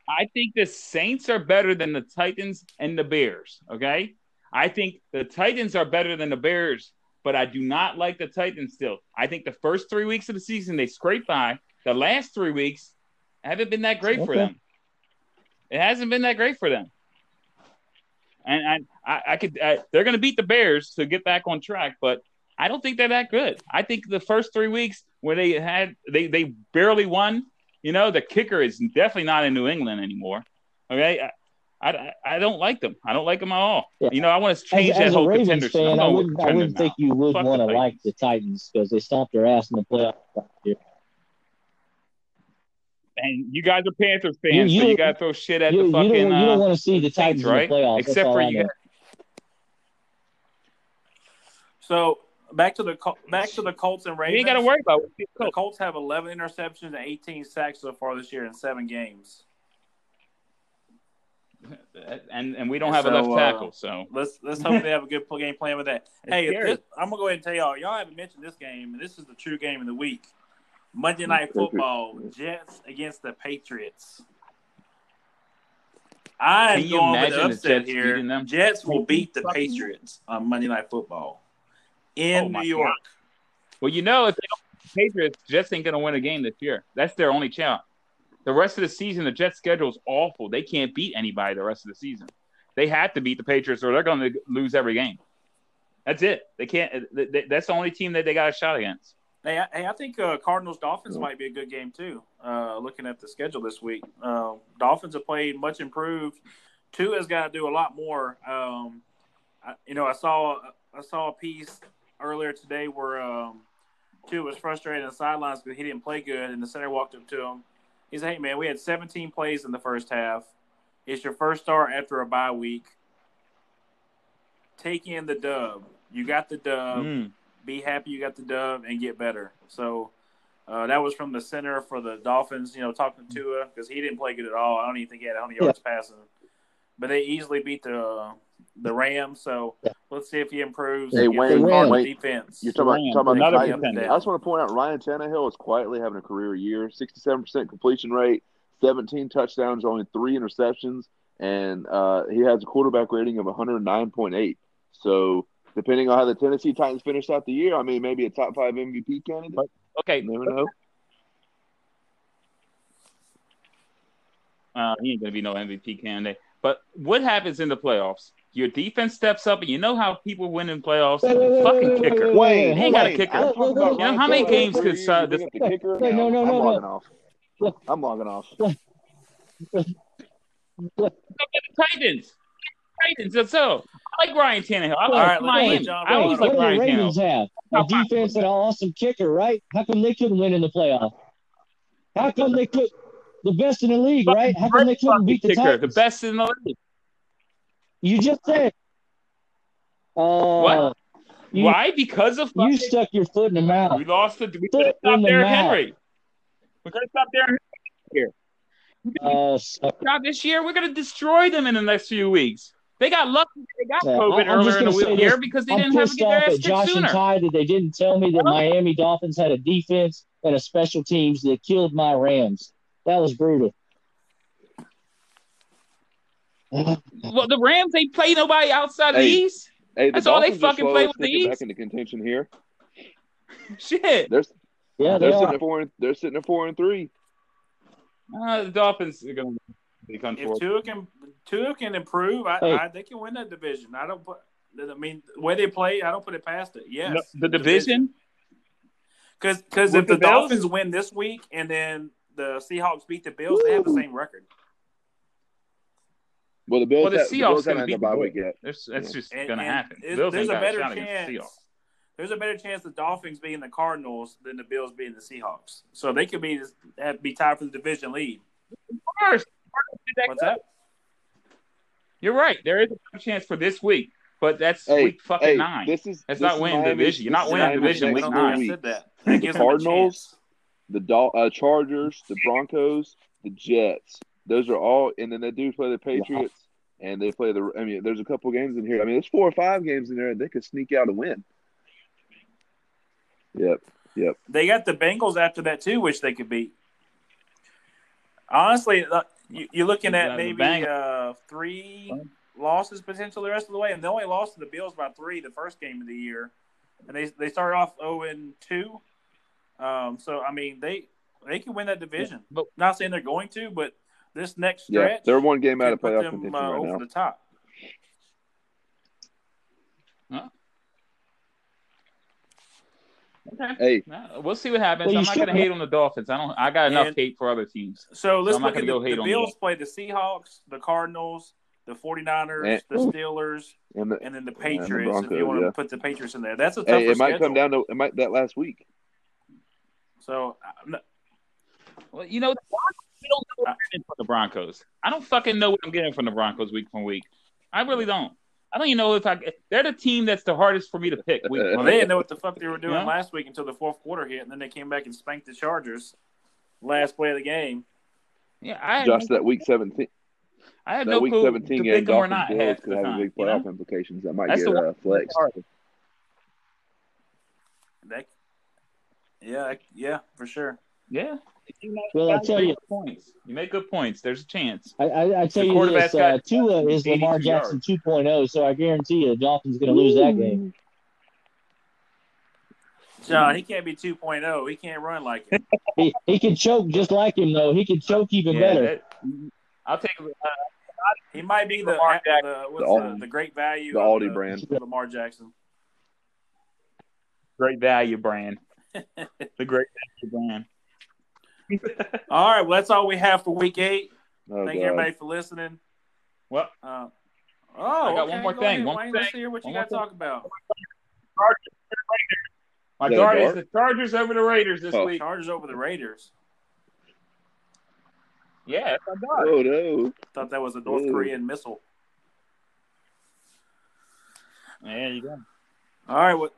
I think the Saints are better than the Titans and the Bears. Okay. I think the Titans are better than the Bears, but I do not like the Titans still. I think the first three weeks of the season they scraped by. The last three weeks haven't been that great for them. It hasn't been that great for them. And I, I, I could, I, they're going to beat the Bears to get back on track, but I don't think they're that good. I think the first three weeks where they had, they, they barely won. You know, the kicker is definitely not in New England anymore. Okay, I, I, I don't like them. I don't like them at all.
Yeah.
You know, I want to change
as,
that
as a
whole
Ravens
contender.
fan,
I'm
I
going with
wouldn't, I wouldn't
now.
think you would
Fuck
want to like the Titans because they stomped their ass in the playoffs last year.
And you guys are Panthers fans,
you
so you got to throw shit at
You,
the
you
fucking.
don't, you don't
uh,
want to see the Titans
right?
in the playoffs.
Except
That's all
for
I
you
know.
guys.
so back to the Col- back to the Colts and
You
Ravens.
ain't got to worry about it.
The Colts have 11 interceptions and 18 sacks so far this year in seven games.
And and we don't have
So,
a left
uh,
tackle, so
Let's let's hope they have a good game plan with that. Hey, this, I'm gonna go ahead and tell y'all. Y'all haven't mentioned this game, and this is the true game of the week. Monday Night Football: Jets against the Patriots. I'm
Can you
going with
imagine
the
the
upset
Jets
here.
beating them?
Jets will beat the Patriots on Monday Night Football in
Oh,
New York.
well, you know, if they don't the Patriots, Jets ain't gonna win a game this year. That's their only chance. The rest of the season, the Jets' schedule is awful. They can't beat anybody the rest of the season. They have to beat the Patriots, or they're going to lose every game. That's it. They can't. th- th- That's the only team that they got a shot against.
Hey, I, hey, I think uh, Cardinals Dolphins might be a good game too. Uh, looking at the schedule this week, uh, Dolphins have played much improved. Tua has got to do a lot more. Um, I, you know, I saw I saw a piece earlier today where um, Tua was frustrated on the sidelines because he didn't play good, and the center walked up to him. He said, "Hey man, we had 17 plays in the first half. It's your first start after a bye week. Take in the dub. You got the dub."
Mm.
be happy you got the dub and get better. So uh, that was from the center for the Dolphins, you know, talking to Tua because he didn't play good at all. I don't even think he had 100 yards passing. But they easily beat the uh, the Rams. So
Yeah.
let's see if he improves.
Hey,
and
Wayne,
the
Wayne,
defense.
You're talking about,
Rams,
talking about the
another
Titans. I just want to point out Ryan Tannehill is quietly having a career year. 67% completion rate, 17 touchdowns, only three interceptions, and uh, he has a quarterback rating of 109.8. So depending on how the Tennessee Titans finish out the year, I mean, maybe a top five MVP candidate.
Okay,
You never know.
Uh, he ain't gonna be no MVP candidate. But what happens in the playoffs? Your defense steps up, and you know how people win in playoffs.
Wait, wait, wait,
Fucking
wait, wait,
kicker.
wait, wait,
Wayne,
He ain't got a kicker.
I don't talk about
You know,
how many games
for
could,
you
uh,
to bring up the kicker?
Wait, no, no,
I'm
no, no.
logging off. I'm logging off.
the Titans. Titans. That's so. I like Ryan Tannehill. I
All
like
right,
Miami. I always like
do the
Ryan
Ravens
Tannehill.
have? A defense and an awesome kicker, right? How come they couldn't win in the playoff? How come they could the best in the league, right? How come they couldn't beat the
kicker, the best in the league.
You just said. Oh,
What?
Uh, you,
Why? Because of
you stuck your foot in the mouth.
we lost the. We
Foot
could have
in
stopped
the
Derrick
mouth.
Henry. We could have stopped Derrick Henry.
Oh, suck.
Not this year. We're gonna destroy them in the next few weeks. They got lucky. They got
Yeah,
COVID
I- I'm just
earlier in the
gonna say
year because they
I'm
didn't have to
pissed
get their
off
ass
at
kicked
Josh
sooner.
and Ty that they didn't tell me that Miami Dolphins had a defense and a special teams that killed my Rams. That was brutal.
Well, the Rams they play nobody outside the East.
Hey, the
That's all they fucking play with the
sneaking back into contention here.
Shit.
They're
Yeah, they
they're sitting
are.
at four and they're sitting at four and three.
Uh, the Dolphins are gonna be
If. Tua can Tua can improve, I,
Hey.
I they can win that division. I don't put. I mean, the way they play, I don't put it past it. Yes,
No, the division.
Because because if the,
the
Dolphins win this week and then the Seahawks beat the Bills, they have the same record.
Well, the Bills,
Well, the
have,
Seahawks
Bills
gonna
haven't
beat
had
the
bye week
Bills.
yet.
That's, that's
Yeah.
just
And-
gonna
and
happen. Bills
there's a
got a
better
the
chance. There's a better chance the Dolphins being the Cardinals than the Bills being the Seahawks. So they could be be tied for the division lead.
First,
What's that?
You're right. There is a chance for this week, but that's
Hey,
week fucking
hey,
nine.
this is
That's
this
not
is
winning division. You're not winning division
we
week
next
don't think
nine.
I
week.
said that.
The
That gives
Cardinals,
chance.
The Dol- uh, Chargers, the Broncos, the Jets. Those are all, and then they do play the Patriots, and they play the. I mean, there's a couple games in here. I mean, there's four or five games in there. They could sneak out a win. Yep, yep.
They got the Bengals after that too, which they could beat. Honestly, uh, you, you're looking at maybe uh, three losses potential the rest of the way, and they only lost to the Bills by three the first game of the year, and they they started off zero and two. Um, so I mean they they can win that division.
But-
Not saying they're going to, but this next
Yeah,
stretch,
they're one game out
can
of
put
playoff
them
contention
uh,
right
over
now.
the top.
Okay.
Hey,
Nah, We'll see what happens.
Well,
I'm not gonna hate on the Dolphins. I don't. I got enough
And-
hate for other teams.
So let's
I'm not
look at
gonna
the,
go hate
the
on
Bills
you.
play the Seahawks, the Cardinals, the 49ers,
And-
the Steelers,
and the,
and then the
the
Patriots. if you want to
yeah.
put the Patriots in there, that's a tougher
hey, it might come down to it might that last week.
So I'm not-
Well, you know, the Broncos, we don't know what I'm getting from the Broncos. I don't fucking know what I'm getting from the Broncos week from week. I really don't. I don't even know if I. They're the team that's the hardest for me to pick. Week
well, they didn't know what the fuck they were doing
Yeah.
last week until the fourth quarter hit, and then they came back and spanked the Chargers last play of the game.
Yeah, I had,
Just that week seventeen,
I had
that
no
week
clue
seventeen
to
game,
pick them or not.
Bills
half
could
the
have
time,
big
you
playoff
know?
implications that might
That's
get
the
uh, flexed.
That, yeah, yeah, for sure.
Yeah. You know,
Well, I tell you-
good points. You make good points. There's a chance.
I, I, I tell
The
you
quarterback's
this: uh,
got
Tua is Lamar Jackson 2.0, so I guarantee you, the Dolphins going to lose that game.
John, he can't be 2.0. He can't run like him.
He, he can choke just like him, though. He can choke even
Yeah,
better.
that- I'll take. Uh,
He might be the,
Lamar
the, the what's
The
the,
Aldi-
the great value
the
of
Aldi
the-
brand.
Lamar Jackson.
great value brand. the great value brand.
All right, well, that's all we have for week eight.
Oh,
Thank
God.
everybody for listening.
Well,
Uh, oh,
I got
okay,
one more
go
thing,
ahead,
one
Wayne.
more
Let's
thing,
hear what you got to talk about.
My
Is that a
dart is the Chargers over the Raiders this
Oh.
week.
Chargers over the Raiders.
Yeah, that's my dart.
Oh no!
Thought that was a North
Ooh.
Korean missile.
There you go.
All right, well,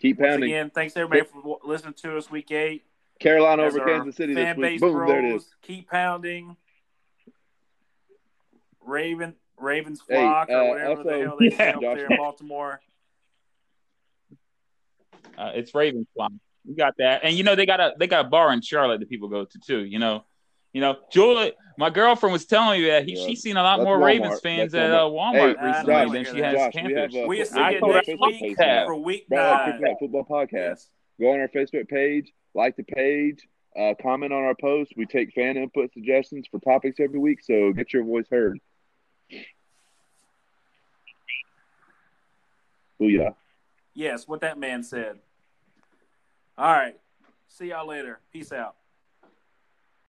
Keep
once
pounding.
again, thanks everybody for listening to us week eight.
Carolina
As
over Kansas City this week.
base
Boom!
grows,
There it is.
keep pounding. Raven, Ravens
Hey,
flock
uh,
or whatever the
also-
hell they say
Yeah,
up
Josh-
there in Baltimore.
Uh, it's Ravens flock. You got that, and you know they got a they got a bar in Charlotte that people go to too. You know, you know, Julie, my girlfriend was telling me that he,
yeah.
she's seen a lot
That's
more
Walmart.
Ravens fans
That's
at uh, Walmart
hey,
recently than she has
Josh,
Panthers.
We,
have,
we
are seeing
next week for week nine.
Football podcast. Go on our Facebook page, like the page, uh, comment on our post. We take fan input suggestions for topics every week, so get your voice heard. Booyah.
Yes, what that man said. All right. See y'all later. Peace out.